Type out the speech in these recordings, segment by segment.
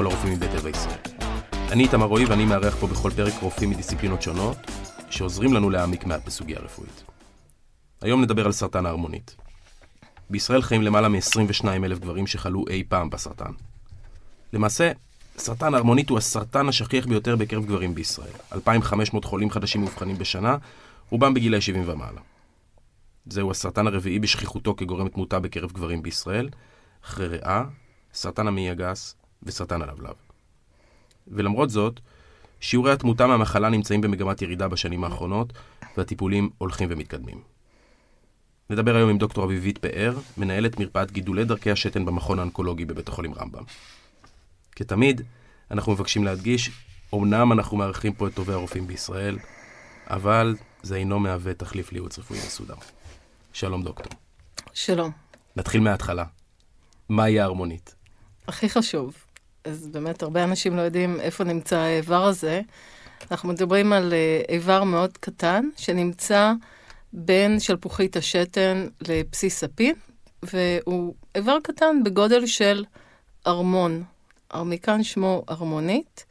כל הרופאים מבית אבא ישראל. אני איתמר רועי ואני מארח פה בכל פרק רופאים מדיסציפלינות שונות, שעוזרים לנו להעמיק מעט בסוגיה הרפואית. היום נדבר על סרטן ההרמונית. בישראל חיים למעלה מ-22 אלף גברים שחלו אי פעם בסרטן. למעשה, סרטן ההרמונית הוא הסרטן השכיח ביותר בקרב גברים בישראל. 2,500 חולים חדשים מאובחנים בשנה, רובם בגילי 70 ומעלה. זהו הסרטן הרביעי בשכיחותו כגורם תמותה בקרב גברים בישראל, אחרי ריאה, סרטן המעי הגס וסרטן הלבלב. ולמרות זאת, שיעורי התמותה מהמחלה נמצאים במגמת ירידה בשנים האחרונות, והטיפולים הולכים ומתקדמים. נדבר היום עם דוקטור אביבית פאר, מנהלת מרפאת גידולי דרכי השתן במכון האונקולוגי בבית החולים רמב"ם. כתמיד, אנחנו מבקשים להדגיש, אמנם אנחנו מארחים פה את טובי הרופאים בישראל, אבל זה אינו מהווה תחליף לייעוץ רפואי מסודר. שלום דוקטור. שלום. נתחיל מההתחלה. מהי ההרמונית? הכי חשוב. אז באמת, הרבה אנשים לא יודעים איפה נמצא האיבר הזה. אנחנו מדברים על אה, איבר מאוד קטן, שנמצא בין שלפוחית השתן לבסיס הפין, והוא איבר קטן בגודל של ארמון. מכאן שמו ארמונית.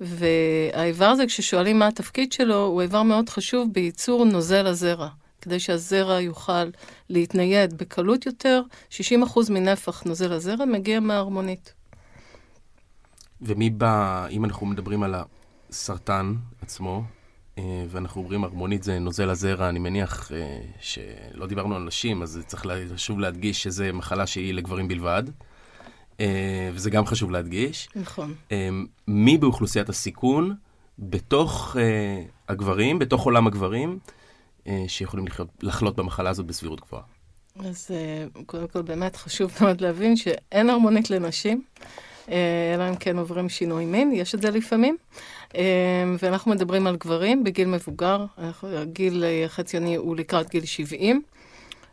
והאיבר הזה, כששואלים מה התפקיד שלו, הוא איבר מאוד חשוב בייצור נוזל הזרע. כדי שהזרע יוכל להתנייד בקלות יותר, 60% מנפח נוזל הזרע מגיע מההרמונית. ומי בא, אם אנחנו מדברים על הסרטן עצמו, אה, ואנחנו אומרים הרמונית זה נוזל הזרע, אני מניח אה, שלא דיברנו על נשים, אז צריך שוב להדגיש שזו מחלה שהיא לגברים בלבד. אה, וזה גם חשוב להדגיש. נכון. מי באוכלוסיית הסיכון, בתוך הגברים, בתוך עולם הגברים, שיכולים לחיות, לחלות במחלה הזאת בסבירות גבוהה? אז קודם כל באמת חשוב מאוד להבין שאין הרמונית לנשים. אה, אלא אם כן עוברים שינוי מין, יש את זה לפעמים. אה, ואנחנו מדברים על גברים בגיל מבוגר, הגיל החציוני הוא לקראת גיל 70.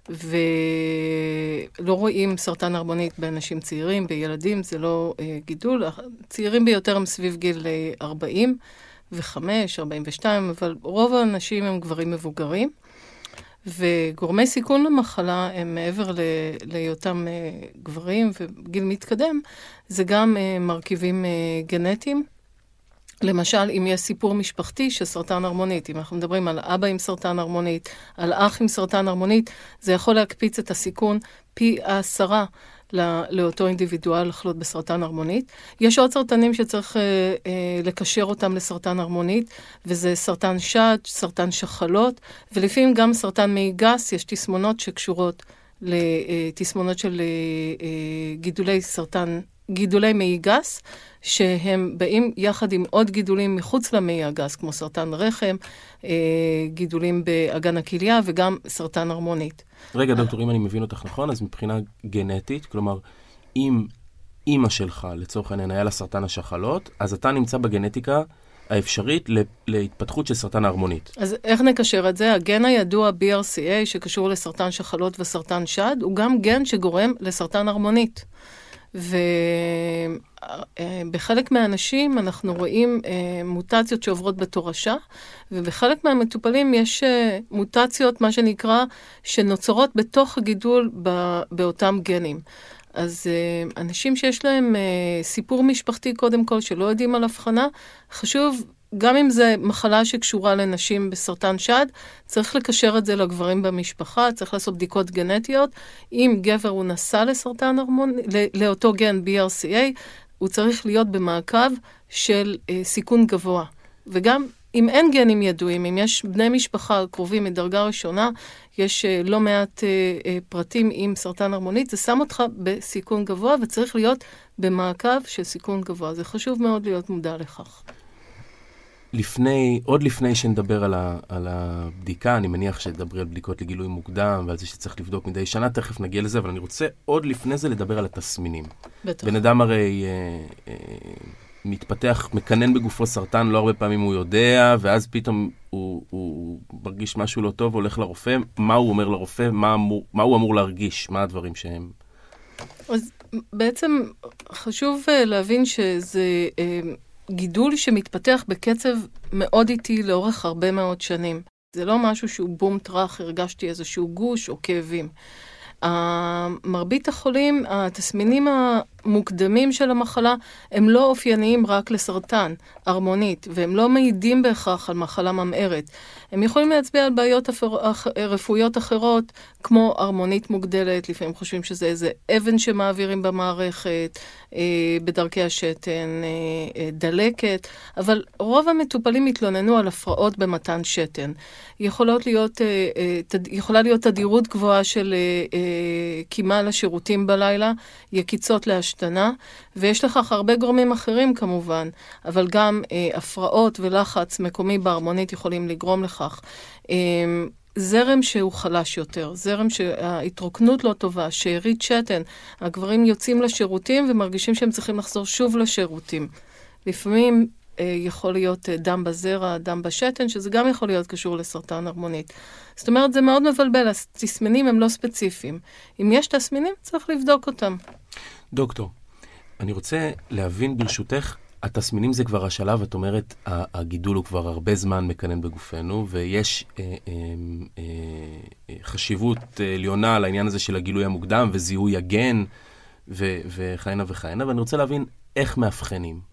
ולא רואים סרטן הרמונית באנשים צעירים, בילדים, זה לא אה, גידול. צעירים ביותר הם סביב גיל 40 ו-5, 42, אבל רוב האנשים הם גברים מבוגרים. וגורמי סיכון למחלה הם מעבר להיותם אה, גברים וגיל מתקדם, זה גם אה, מרכיבים אה, גנטיים. למשל, אם יש סיפור משפחתי של סרטן הרמונית, אם אנחנו מדברים על אבא עם סרטן הרמונית, על אח עם סרטן הרמונית, זה יכול להקפיץ את הסיכון פי העשרה לאותו אינדיבידואל לחלות בסרטן הרמונית. יש עוד סרטנים שצריך אה, אה, לקשר אותם לסרטן הרמונית, וזה סרטן שד, סרטן שחלות, ולפעמים גם סרטן מעי גס, יש תסמונות שקשורות לתסמונות של אה, אה, גידולי סרטן, גידולי מעי גס, שהם באים יחד עם עוד גידולים מחוץ למעי הגס, כמו סרטן רחם, אה, גידולים באגן הכליה וגם סרטן הרמונית. רגע, דוקטור, אם אני מבין אותך נכון, אז מבחינה גנטית, כלומר, אם אימא שלך, לצורך העניין, היה לה סרטן השחלות, אז אתה נמצא בגנטיקה האפשרית להתפתחות של סרטן ההרמונית. אז איך נקשר את זה? הגן הידוע BRCA, שקשור לסרטן שחלות וסרטן שד, הוא גם גן שגורם לסרטן הרמונית. ובחלק מהאנשים אנחנו רואים אה, מוטציות שעוברות בתורשה, ובחלק מהמטופלים יש אה, מוטציות, מה שנקרא, שנוצרות בתוך הגידול באותם גנים. אז uh, אנשים שיש להם סיפור משפחתי קודם כל, שלא יודעים על הבחנה, חשוב גם אם זה מחלה שקשורה לנשים בסרטן שד, צריך לקשר את זה לגברים במשפחה, צריך לעשות בדיקות גנטיות. אם גבר הוא נשא לסרטן הרמוני, לאותו גן BRCA, הוא צריך להיות במעקב של אה, סיכון גבוה. וגם אם אין גנים ידועים, אם יש בני משפחה קרובים מדרגה ראשונה, יש אה, לא מעט אה, אה, פרטים עם סרטן הרמונית, זה שם אותך בסיכון גבוה וצריך להיות במעקב של סיכון גבוה. זה חשוב מאוד להיות מודע לכך. לפני, עוד לפני שנדבר על, ה, על הבדיקה, אני מניח שתדברי על בדיקות לגילוי מוקדם ועל זה שצריך לבדוק מדי שנה, תכף נגיע לזה, אבל אני רוצה עוד לפני זה לדבר על התסמינים. בטח. בן אדם הרי אה, אה, מתפתח, מקנן בגופו סרטן, לא הרבה פעמים הוא יודע, ואז פתאום הוא, הוא מרגיש משהו לא טוב, הולך לרופא, מה הוא אומר לרופא, מה, אמור, מה הוא אמור להרגיש, מה הדברים שהם... אז בעצם חשוב אה, להבין שזה... אה, גידול שמתפתח בקצב מאוד איטי לאורך הרבה מאוד שנים. זה לא משהו שהוא בום טראח, הרגשתי איזשהו גוש או כאבים. מרבית החולים, התסמינים מוקדמים של המחלה הם לא אופייניים רק לסרטן, ארמונית, והם לא מעידים בהכרח על מחלה ממארת. הם יכולים להצביע על בעיות. רפואיות אחרות, כמו ארמונית מוגדלת, לפעמים חושבים שזה איזה אבן שמעבירים במערכת, אה, בדרכי השתן, אה, אה, דלקת, אבל רוב המטופלים התלוננו על הפרעות במתן שתן. יכולות להיות. יכולה להיות תדירות גבוהה של קימה לשירותים בלילה, יקיצות להשתנה, ויש לכך הרבה גורמים אחרים כמובן, אבל גם אה, הפרעות ולחץ מקומי בהרמונית יכולים לגרום לכך. אה, זרם שהוא חלש יותר, זרם שההתרוקנות לא טובה, שארית שתן, הגברים יוצאים לשירותים ומרגישים שהם צריכים לחזור שוב לשירותים. לפעמים יכול להיות אה, דם בזרע, דם בשתן, שזה גם יכול להיות קשור לסרטן הרמונית. זאת אומרת, זה מאוד מבלבל, התסמינים הם לא ספציפיים. אם יש תסמינים, צריך לבדוק אותם. דוקטור, אני רוצה להבין ברשותך, התסמינים זה כבר השלב, את אומרת, הגידול הוא כבר הרבה זמן מקנן בגופנו, ויש אה, אה, אה, אה, חשיבות עליונה לעניין הזה של הגילוי המוקדם וזיהוי הגן וכהנה וכהנה, ואני רוצה להבין איך מאבחנים.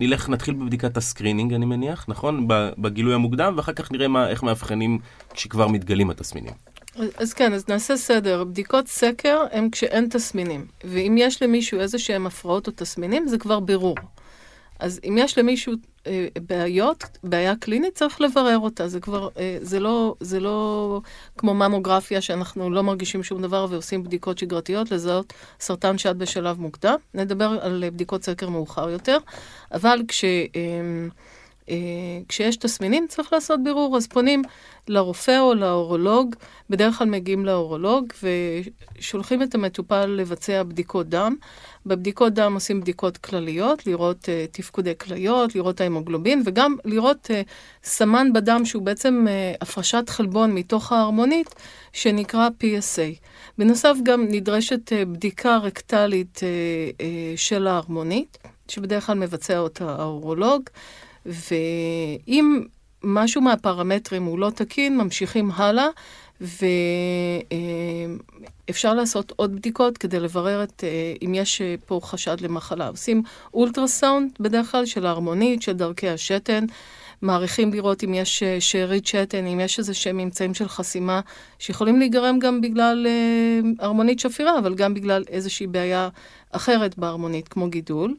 נלך, נתחיל בבדיקת ה screening, אני מניח, נכון? בגילוי המוקדם, ואחר כך נראה מה, איך מאבחנים כשכבר מתגלים התסמינים. אז כן, אז נעשה סדר. בדיקות סקר הן כשאין תסמינים. ואם יש למישהו איזה שהם הפרעות או תסמינים, זה כבר בירור. אז אם יש למישהו בעיות, בעיה קלינית, צריך לברר אותה. זה כבר, אה, זה לא, זה לא כמו ממוגרפיה שאנחנו לא מרגישים שום דבר ועושים בדיקות שגרתיות, לזהות סרטן שד בשלב מוקדם. נדבר על בדיקות סקר מאוחר יותר, אבל כש... אה, כשיש תסמינים צריך לעשות בירור, אז פונים לרופא או לאורולוג, בדרך כלל מגיעים לאורולוג ושולחים את המטופל לבצע בדיקות דם. בבדיקות דם עושים בדיקות כלליות, לראות uh, תפקודי כליות, לראות ההמוגלובין וגם לראות uh, סמן בדם שהוא בעצם uh, הפרשת חלבון מתוך ההרמונית שנקרא PSA. בנוסף גם נדרשת uh, בדיקה רקטלית uh, uh, של ההרמונית, שבדרך כלל מבצע אותה האורולוג. ואם משהו מהפרמטרים הוא לא תקין, ממשיכים הלאה, ואפשר לעשות עוד בדיקות כדי לברר את, אה, אם יש אה, פה חשד למחלה. עושים אולטרסאונד בדרך כלל של ההרמונית, של דרכי השתן. מעריכים לראות אם יש אה, שארית שתן, אם יש איזה שהם ממצאים של חסימה, שיכולים להיגרם גם בגלל הרמונית שפירה, אבל גם בגלל איזושהי בעיה אחרת בהרמונית, כמו גידול.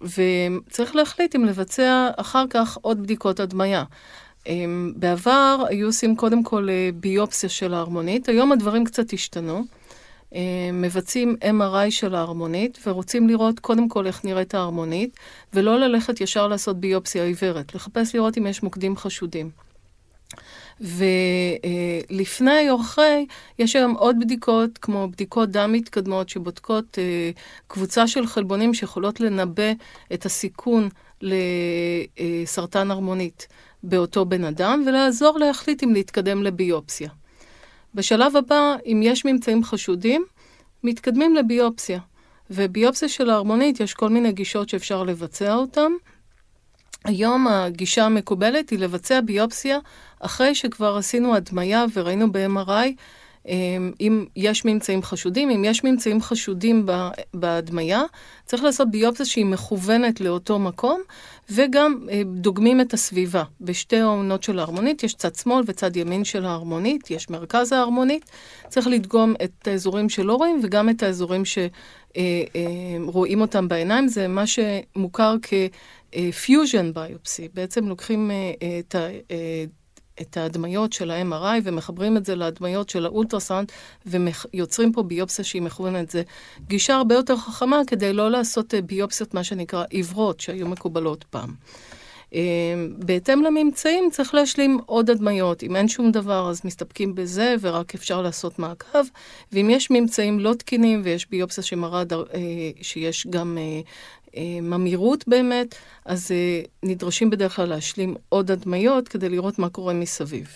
וצריך להחליט אם לבצע אחר כך עוד בדיקות הדמיה. אמ, בעבר היו עושים קודם כל אה, ביופסיה של ההרמונית, היום הדברים קצת השתנו. אה, מבצעים MRI של ההרמונית ורוצים לראות קודם כל איך נראית ההרמונית, ולא ללכת ישר לעשות ביופסיה עיוורת, לחפש לראות אם יש מוקדים חשודים. ולפני או אחרי, יש היום עוד בדיקות, כמו בדיקות דם מתקדמות, שבודקות אה, קבוצה של חלבונים שיכולות לנבא את הסיכון לסרטן הרמונית באותו בן אדם, ולעזור להחליט אם להתקדם לביופסיה. בשלב הבא, אם יש ממצאים חשודים, מתקדמים לביופסיה. וביופסיה של ההרמונית יש כל מיני גישות שאפשר לבצע אותן. היום הגישה המקובלת היא לבצע ביופסיה אחרי שכבר עשינו הדמיה וראינו ב-MRI אם יש ממצאים חשודים. אם יש ממצאים חשודים בהדמיה, צריך לעשות ביופסיה שהיא מכוונת לאותו מקום, וגם אה, דוגמים את הסביבה. בשתי העונות של ההרמונית יש צד שמאל וצד ימין של ההרמונית, יש מרכז ההרמונית. צריך לדגום את האזורים שלא רואים וגם את האזורים שרואים אה, אה, אותם בעיניים. זה מה שמוכר כ-fusion biopsy. בעצם לוקחים את. את ההדמיות של ה-MRI ומחברים את זה להדמיות של האולטרסאונד ויוצרים פה ביופסיה שהיא מכוונת. זה גישה הרבה יותר חכמה כדי לא לעשות אה, ביופסיות, מה שנקרא עיוורות, שהיו מקובלות פעם. אה, בהתאם לממצאים צריך להשלים עוד הדמיות. אם אין שום דבר אז מסתפקים בזה ורק אפשר לעשות מעקב. ואם יש ממצאים לא תקינים ויש ביופסיה שמראה. אה, שיש גם אה, ממאירות באמת, אז אה, נדרשים בדרך כלל להשלים עוד הדמיות כדי לראות מה קורה מסביב.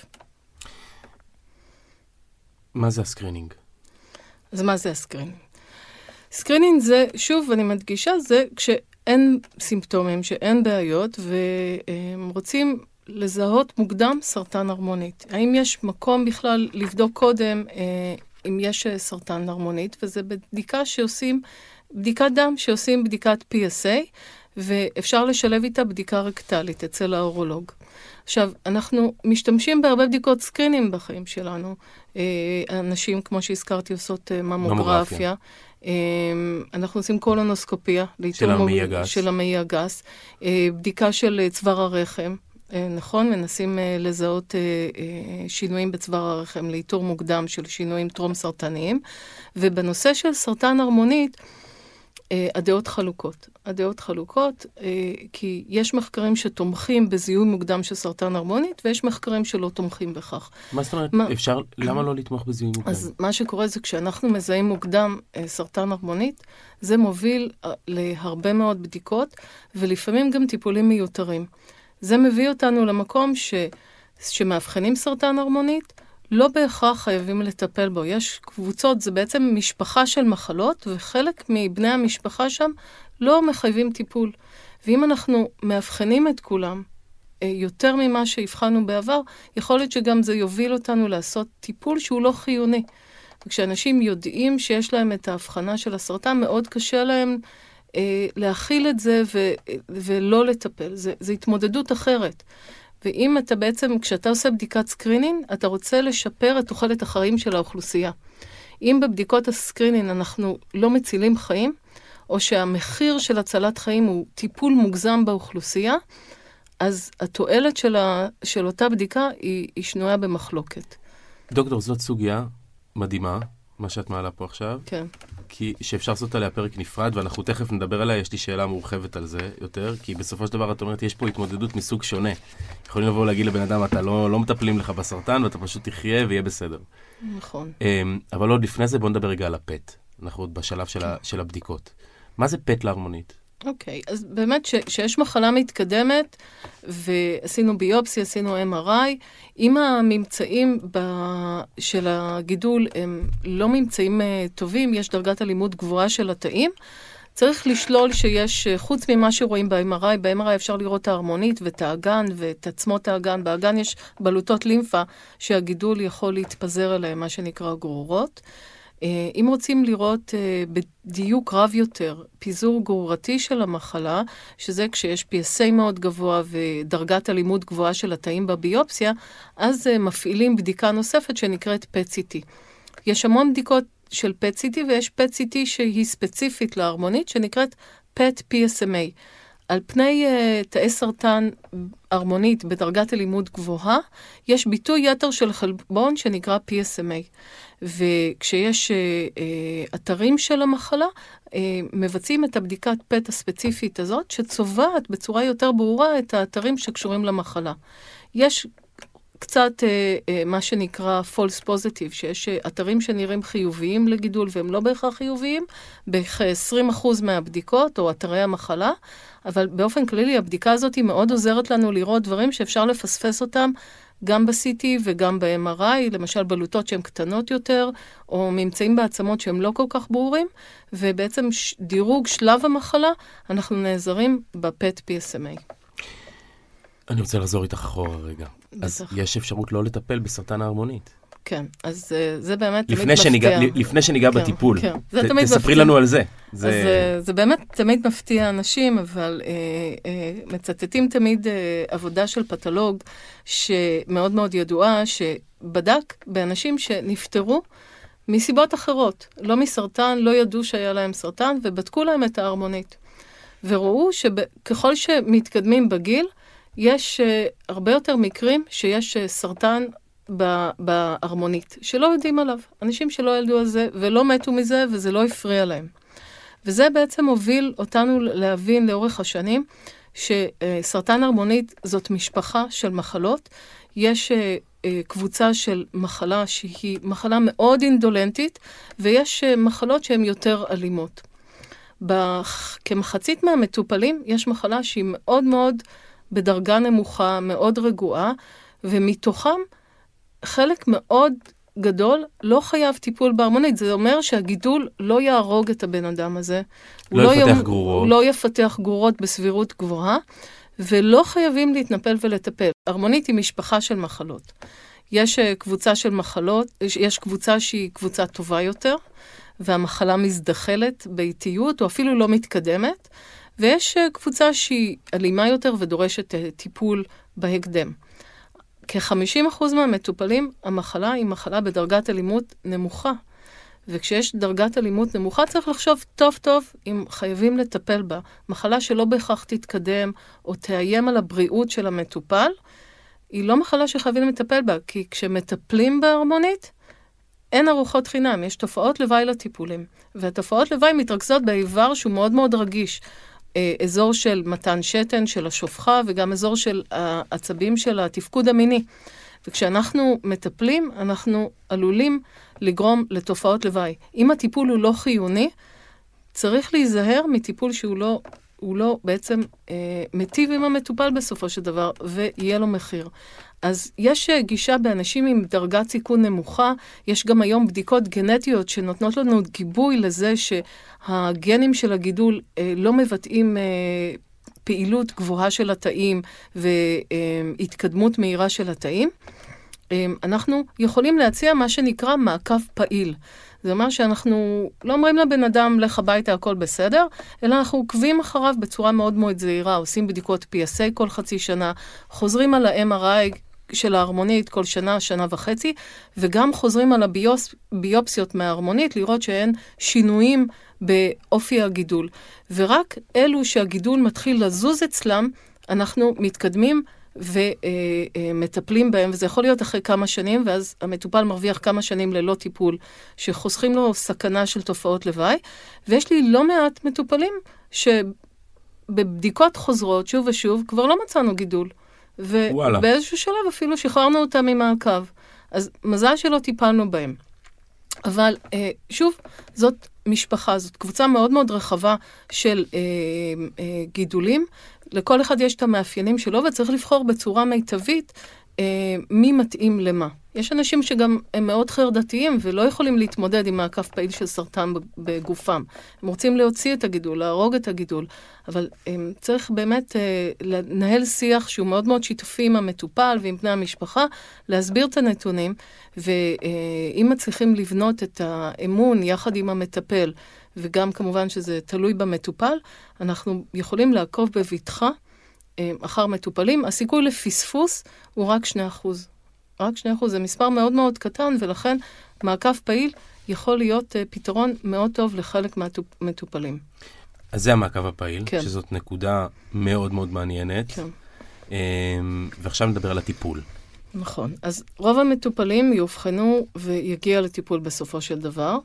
מה זה הסקרינינג? אז מה זה הסקרינינג? סקרינינג זה, שוב, אני מדגישה, זה כשאין סימפטומים, שאין בעיות, ורוצים לזהות מוקדם סרטן הערמונית. האם יש מקום בכלל לבדוק קודם אה, אם יש סרטן הרמונית, וזה בדיקה שעושים בדיקת דם שעושים בדיקת PSA, ואפשר לשלב איתה בדיקה רקטלית אצל האורולוג. עכשיו, אנחנו משתמשים בהרבה בדיקות סקרינים בחיים שלנו. אנשים, כמו שהזכרתי, עושות ממוגרפיה. ממוגרפיה. אנחנו עושים קולונוסקופיה. של המעי הגס. של המעי הגס. בדיקה של צוואר הרחם. נכון, מנסים לזהות שינויים בצוואר הרחם לאיתור מוקדם של שינויים טרום סרטניים. ובנושא של סרטן הרמונית, הדעות חלוקות. הדעות חלוקות, כי יש מחקרים שתומכים בזיהוי מוקדם של סרטן הרמונית, ויש מחקרים שלא תומכים בכך. מה זאת אומרת, מה... אפשר, למה לא לתמוך בזיהוי מוקדם? אז מה שקורה זה כשאנחנו מזהים מוקדם סרטן הרמונית, זה מוביל להרבה מאוד בדיקות, ולפעמים גם טיפולים מיותרים. זה מביא אותנו למקום ש... שמאבחנים סרטן הרמונית, לא בהכרח חייבים לטפל בו. יש קבוצות, זה בעצם משפחה של מחלות, וחלק מבני המשפחה שם לא מחייבים טיפול. ואם אנחנו מאבחנים את כולם יותר ממה שהבחנו בעבר, יכול להיות שגם זה יוביל אותנו לעשות טיפול שהוא לא חיוני. וכשאנשים יודעים שיש להם את ההבחנה של הסרטן, מאוד קשה להם אה, להכיל את זה ו, ולא לטפל. זה התמודדות אחרת. ואם אתה בעצם, כשאתה עושה בדיקת screening, אתה רוצה לשפר את תוחלת החיים של האוכלוסייה. אם בבדיקות ה screening אנחנו לא מצילים חיים, או שהמחיר של הצלת חיים הוא טיפול מוגזם באוכלוסייה, אז התועלת של, ה, של אותה בדיקה היא, היא שנויה במחלוקת. דוקטור, זאת סוגיה מדהימה, מה שאת מעלה פה עכשיו. כן. כי שאפשר לעשות עליה פרק נפרד, ואנחנו תכף נדבר עליה, יש לי שאלה מורחבת על זה יותר, כי בסופו של דבר את אומרת, יש פה התמודדות מסוג שונה. יכולים לבוא ולהגיד לבן אדם, אתה לא, לא מטפלים לך בסרטן, ואתה פשוט תחיה ויהיה בסדר. נכון. אמ, אבל עוד לפני זה, בואו נדבר רגע על הפט. אנחנו עוד בשלב של, ה, של הבדיקות. מה זה פט להרמונית? אוקיי, okay, אז באמת כשיש מחלה מתקדמת, ועשינו ביופסי, עשינו MRI, אם הממצאים ב... של הגידול הם לא ממצאים uh, טובים, יש דרגת אלימות גבוהה של התאים, צריך לשלול שיש, חוץ ממה שרואים ב-MRI, ב-MRI אפשר לראות את ההרמונית ואת האגן ואת עצמות האגן. באגן יש בלוטות לימפה שהגידול יכול להתפזר אליהם, מה שנקרא גרורות. אם רוצים לראות בדיוק רב יותר פיזור גרורתי של המחלה, שזה כשיש PSA מאוד גבוה ודרגת אלימות גבוהה של התאים בביופסיה, אז מפעילים בדיקה נוספת שנקראת PET-CT. יש המון בדיקות של PET-CT ויש PET-CT שהיא ספציפית להרמונית, שנקראת PET-PSMA. על פני uh, תאי סרטן הרמונית בדרגת אלימות גבוהה, יש ביטוי יתר של חלבון שנקרא PSMA. וכשיש uh, uh, אתרים של המחלה, uh, מבצעים את הבדיקת פט הספציפית הזאת, שצובעת בצורה יותר ברורה את האתרים שקשורים למחלה. יש קצת אה, אה, מה שנקרא false positive, שיש אתרים שנראים חיוביים לגידול והם לא בהכרח חיוביים, בכ-20% מהבדיקות או אתרי המחלה, אבל באופן כללי הבדיקה הזאת היא מאוד עוזרת לנו לראות דברים שאפשר לפספס אותם גם ב-CT וגם ב-MRI, למשל בלוטות שהן קטנות יותר, או ממצאים בעצמות שהם לא כל כך ברורים, ובעצם דירוג שלב המחלה, אנחנו נעזרים ב-PET PSMA. אני רוצה לחזור איתך אחורה רגע. בטח. אז יש אפשרות לא לטפל בסרטן ההרמונית. כן, אז uh, זה באמת תמיד שניגע, מפתיע. לפני שניגע כן, בטיפול, כן. זה ת, תמיד תספרי מפתיע. לנו על זה. זה... אז uh, זה באמת תמיד מפתיע אנשים, אבל uh, uh, מצטטים תמיד uh, עבודה של פתולוג, שמאוד מאוד ידועה, שבדק באנשים שנפטרו מסיבות אחרות, לא מסרטן, לא ידעו שהיה להם סרטן, ובדקו להם את ההרמונית. וראו שככל שמתקדמים בגיל, יש uh, הרבה יותר מקרים שיש uh, סרטן בהרמונית, שלא יודעים עליו. אנשים שלא ילדו על זה ולא מתו מזה וזה לא הפריע להם. וזה בעצם הוביל אותנו להבין לאורך השנים שסרטן הרמונית זאת משפחה של מחלות. יש uh, uh, קבוצה של מחלה שהיא מחלה מאוד אינדולנטית, ויש uh, מחלות שהן יותר אלימות. כמחצית מהמטופלים יש מחלה שהיא מאוד מאוד בדרגה נמוכה, מאוד רגועה, ומתוכם חלק מאוד גדול לא חייב טיפול בהרמונית. זה אומר שהגידול לא יהרוג את הבן אדם הזה. לא, לא יפתח יום, גרורות. לא יפתח גרורות בסבירות גבוהה, ולא חייבים להתנפל ולטפל. הרמונית היא משפחה של מחלות. יש אה, קבוצה של מחלות, יש קבוצה שהיא קבוצה טובה יותר, והמחלה מזדחלת באיטיות, או אפילו לא מתקדמת, ויש אה, קבוצה שהיא אלימה יותר ודורשת אה, טיפול בהקדם. כ-50% מהמטופלים, המחלה היא מחלה בדרגת אלימות נמוכה. וכשיש דרגת אלימות נמוכה, צריך לחשוב טוב טוב אם חייבים לטפל בה. מחלה שלא בהכרח תתקדם או תאיים על הבריאות של המטופל, היא לא מחלה שחייבים לטפל בה, כי כשמטפלים בהרמונית, אין ארוחות חינם, יש תופעות לוואי לטיפולים. והתופעות לוואי מתרכזות באיבר שהוא מאוד מאוד רגיש. אה, אזור של מתן שתן, של השופחה, וגם אזור של העצבים של התפקוד המיני. וכשאנחנו מטפלים, אנחנו עלולים לגרום לתופעות לוואי. אם הטיפול הוא לא חיוני, צריך להיזהר מטיפול שהוא לא, לא בעצם אה, מיטיב עם המטופל בסופו של דבר, ויהיה לו מחיר. אז יש אה, גישה באנשים עם דרגת סיכון נמוכה, יש גם היום בדיקות גנטיות שנותנות לנו גיבוי לזה שהגנים של הגידול אה, לא מבטאים אה, פעילות גבוהה של התאים והתקדמות מהירה של התאים. אנחנו יכולים להציע מה שנקרא מעקב פעיל. זה אומר שאנחנו לא אומרים לבן אדם, לך הביתה, הכל בסדר, אלא אנחנו עוקבים אחריו בצורה מאוד מאוד זהירה, עושים בדיקות PSA כל חצי שנה, חוזרים על ה-MRI של ההרמונית כל שנה, שנה וחצי, וגם חוזרים על הביופסיות מההרמונית, לראות שאין שינויים באופי הגידול. ורק אלו שהגידול מתחיל לזוז אצלם, אנחנו מתקדמים ומטפלים בהם, וזה יכול להיות אחרי כמה שנים, ואז המטופל מרוויח כמה שנים ללא טיפול, שחוסכים לו סכנה של תופעות לוואי. ויש לי לא מעט מטופלים שבבדיקות חוזרות, שוב ושוב, כבר לא מצאנו גידול. ובאיזשהו שלב אפילו שחררנו אותם ממעקב. אז מזל שלא טיפלנו בהם. אבל אה, שוב, זאת משפחה, זאת קבוצה מאוד מאוד רחבה של אה, אה, גידולים. לכל אחד יש את המאפיינים שלו, וצריך לבחור בצורה מיטבית אה, מי מתאים למה. יש אנשים שגם הם מאוד חרדתיים ולא יכולים להתמודד עם מעקף פעיל של סרטן בגופם. הם רוצים להוציא את הגידול, להרוג את הגידול, אבל הם, אה, צריך באמת אה, לנהל שיח שהוא מאוד מאוד שיתופי עם המטופל ועם בני המשפחה, להסביר את הנתונים, ואם אה, מצליחים לבנות את האמון יחד עם המטפל, וגם כמובן שזה תלוי במטופל, אנחנו יכולים לעקוב בבטחה. אה, אחר מטופלים, הסיכוי לפספוס הוא רק 2%. רק 2% זה מספר מאוד מאוד קטן, ולכן מעקב פעיל יכול להיות uh, פתרון מאוד טוב לחלק מהמטופלים. אז זה המעקב הפעיל, כן. שזאת נקודה מאוד מאוד מעניינת. כן. Um, ועכשיו נדבר על הטיפול. נכון. אז רוב המטופלים יאובחנו ויגיע לטיפול בסופו של דבר.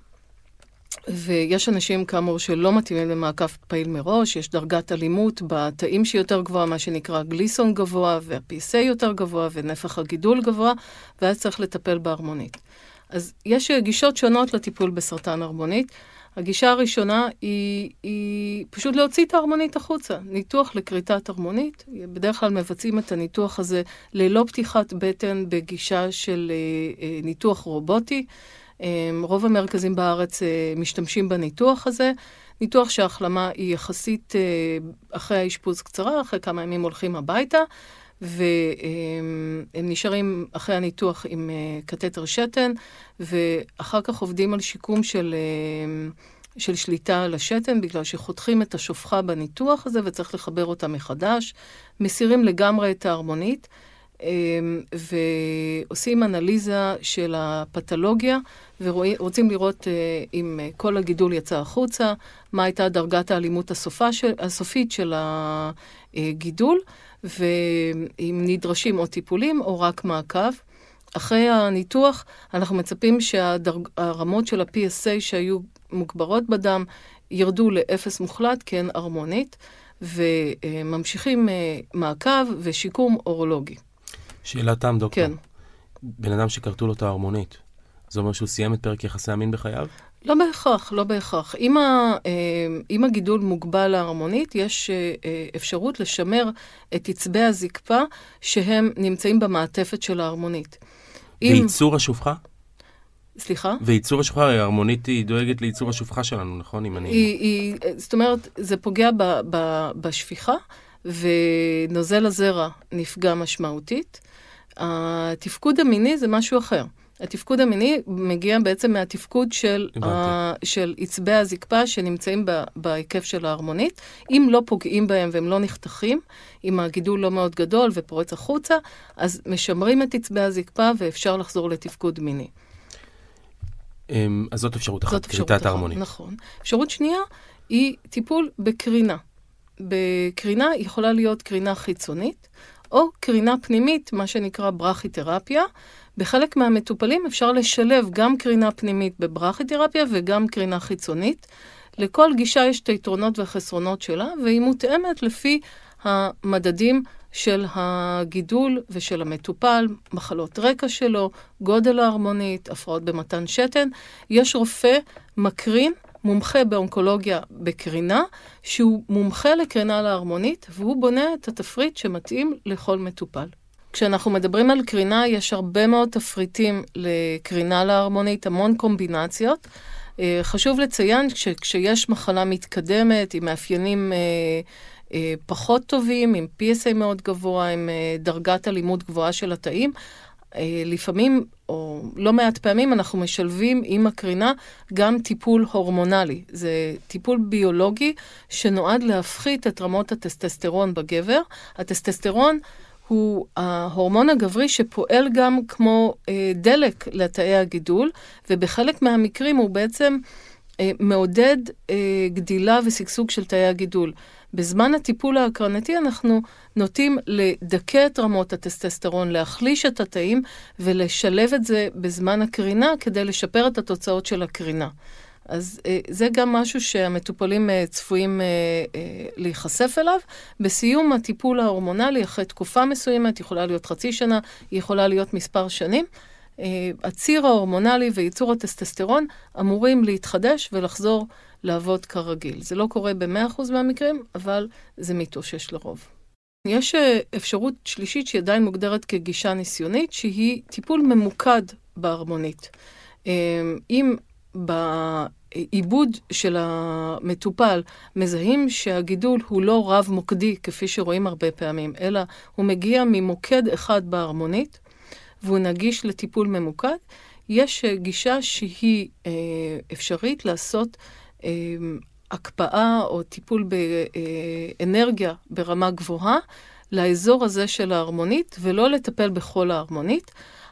ויש אנשים כאמור שלא מתאימים למעקב פעיל מראש, יש דרגת אלימות בתאים שהיא יותר גבוהה, מה שנקרא גליסון גבוה, וה-PSA יותר גבוה, ונפח הגידול גבוה, ואז צריך לטפל בהרמונית. אז יש גישות שונות לטיפול בסרטן הרמונית. הגישה הראשונה היא, היא פשוט להוציא את ההרמונית החוצה. ניתוח לכריתת הרמונית, בדרך כלל מבצעים את הניתוח הזה ללא פתיחת בטן בגישה של אה, אה, ניתוח רובוטי. אמ, רוב המרכזים בארץ אה, משתמשים בניתוח הזה. ניתוח שההחלמה היא יחסית אה, אחרי האשפוז קצרה, אחרי כמה ימים הולכים הביתה, והם נשארים אחרי הניתוח עם אה, קתטר שתן, ואחר כך עובדים על שיקום של, של שליטה על השתן, בגלל שחותכים את השופחה בניתוח הזה וצריך לחבר אותה מחדש. מסירים לגמרי את ההרמונית. אמ, ועושים אנליזה של הפתולוגיה, ורוצים לראות אה, אם כל הגידול יצא החוצה, מה הייתה דרגת האלימות הסופית של הגידול, ואם נדרשים עוד טיפולים או רק מעקב. אחרי הניתוח, אנחנו מצפים שהרמות של ה-PSA שהיו מוגברות בדם ירדו לאפס מוחלט, כן הרמונית, וממשיכים אה, מעקב ושיקום אורולוגי. שאלת תם, דוקטור. כן. בן אדם שכרתו לו את ההרמונית, זה אומר שהוא סיים את פרק יחסי המין בחייו? לא בהכרח, לא בהכרח. אם, ה, אה, אם הגידול מוגבל להרמונית, יש אה, אה, אפשרות לשמר את עצבי הזקפה שהם נמצאים במעטפת של ההרמונית. וייצור אם... השופחה? סליחה? וייצור השופחה, ההרמונית היא דואגת לייצור השופחה שלנו, נכון? אם אני... היא, היא, זאת אומרת, זה פוגע ב, ב, בשפיכה, ונוזל הזרע נפגע משמעותית. התפקוד המיני זה משהו אחר. התפקוד המיני מגיע בעצם מהתפקוד של, ה... של עצבי הזקפה שנמצאים ב... בהיקף של ההרמונית. אם לא פוגעים בהם והם לא נחתכים, אם הגידול לא מאוד גדול ופורץ החוצה, אז משמרים את עצבי הזקפה ואפשר לחזור לתפקוד מיני. אמ, אז זאת אפשרות אחת, כריתת ההרמונית. נכון. אפשרות שנייה היא טיפול בקרינה. בקרינה יכולה להיות קרינה חיצונית, או קרינה פנימית, מה שנקרא ברכיתרפיה. בחלק מהמטופלים אפשר לשלב גם קרינה פנימית בברכיתרפיה וגם קרינה חיצונית. לכל גישה יש את היתרונות והחסרונות שלה, והיא מותאמת לפי המדדים של הגידול ושל המטופל, מחלות רקע שלו, גודל ההרמונית, הפרעות במתן שתן. יש רופא מקרין מומחה באונקולוגיה בקרינה, שהוא מומחה לקרינה להרמונית, והוא בונה את התפריט שמתאים לכל מטופל. כשאנחנו מדברים על קרינה, יש הרבה מאוד תפריטים לקרינה להרמונית, המון קומבינציות. אה, חשוב לציין שכשיש מחלה מתקדמת עם מאפיינים אה, אה, פחות טובים, עם PSA מאוד גבוה, עם דרגת אלימות גבוהה של התאים, לפעמים, או לא מעט פעמים, אנחנו משלבים עם הקרינה גם טיפול הורמונלי. זה טיפול ביולוגי שנועד להפחית את רמות הטסטסטרון בגבר. הטסטסטרון הוא ההורמון הגברי שפועל גם כמו אה, דלק לתאי הגידול, ובחלק מהמקרים הוא בעצם אה, מעודד אה, גדילה ושגשוג של תאי הגידול. בזמן הטיפול ההקרנתי אנחנו נוטים לדכא את רמות הטסטסטרון, להחליש את התאים ולשלב את זה בזמן הקרינה כדי לשפר את התוצאות של הקרינה. אז אה, זה גם משהו שהמטופלים אה, צפויים אה, להיחשף אליו. בסיום הטיפול ההורמונלי, אחרי תקופה מסוימת, יכולה להיות חצי שנה, היא יכולה להיות מספר שנים. הציר ההורמונלי וייצור הטסטסטרון אמורים להתחדש ולחזור לעבוד כרגיל. זה לא קורה ב-100% מהמקרים, אבל זה מתאושש לרוב. יש אה, אפשרות שלישית שהיא עדיין מוגדרת כגישה ניסיונית, שהיא טיפול ממוקד בהרמונית. אה, אם בעיבוד של המטופל מזהים שהגידול הוא לא רב-מוקדי, כפי שרואים הרבה פעמים, אלא הוא מגיע ממוקד אחד בהרמונית, והוא נגיש לטיפול ממוקד, יש אה, גישה שהיא אפשרית לעשות הקפאה או טיפול באנרגיה ברמה גבוהה לאזור הזה של ההרמונית, ולא לטפל בכל ההרמונית.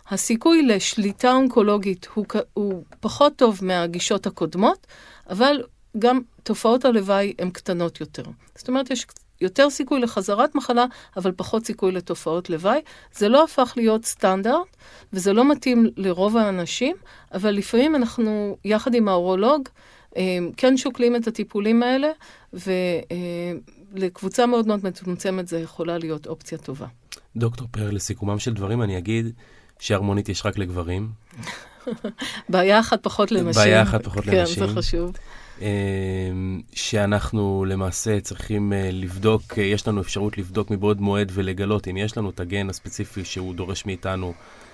הסיכוי לשליטה אונקולוגית הוא, הוא פחות טוב מהגישות הקודמות, אבל גם תופעות הלוואי הן קטנות יותר. זאת אומרת, יש יותר סיכוי לחזרת מחלה, אבל פחות סיכוי לתופעות לוואי. זה לא הפך להיות סטנדרט, וזה לא מתאים לרוב האנשים, אבל לפעמים אנחנו, יחד עם האורולוג, כן שוקלים את הטיפולים האלה, ולקבוצה מאוד מאוד מצומצמת זה יכולה להיות אופציה טובה. דוקטור פר, לסיכומם של דברים אני אגיד שהרמונית יש רק לגברים. בעיה אחת פחות לנשים. בעיה אחת פחות כן, לנשים. כן, זה חשוב. אמ, שאנחנו למעשה צריכים אה, לבדוק, אה, יש לנו אפשרות לבדוק מבעוד מועד ולגלות אם יש לנו את הגן הספציפי שהוא דורש מאיתנו אה, אה,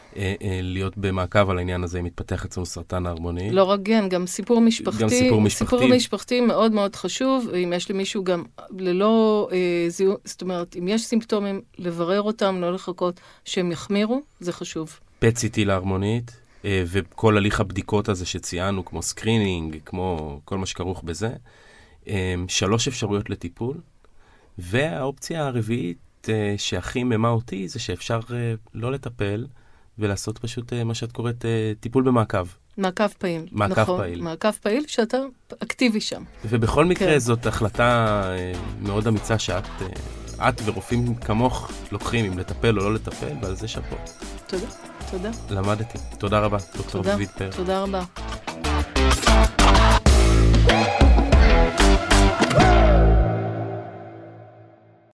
להיות במעקב על העניין הזה, אם מתפתח אצלנו סרטן הערמונית. לא רק גן, גם סיפור משפחתי. גם סיפור משפחתי. סיפור משפחתי מאוד מאוד חשוב, אם יש למישהו גם ללא אה, זיהוי, זאת אומרת, אם יש סימפטומים, לברר אותם, לא לחכות שהם יחמירו, זה חשוב. PET-CT לערמונית, אה, וכל הליך הבדיקות הזה שציינו, כמו screening, כמו כל מה שכרוך בזה. אה, שלוש אפשרויות לטיפול, והאופציה הרביעית, אה, שהכי ממה אותי, זה שאפשר אה, לא לטפל. ולעשות פשוט uh, מה שאת קוראת uh, טיפול במעקב. מעקב פעיל. מעקב נכון, פעיל. מעקב פעיל שאתה אקטיבי שם. ובכל מקרה כן. זאת החלטה uh, מאוד אמיצה שאת את ורופאים כמוך לוקחים אם לטפל או לא לטפל, ועל זה שאפו. תודה, תודה. למדתי. תודה רבה, דוקטור דוד פר. תודה רבה.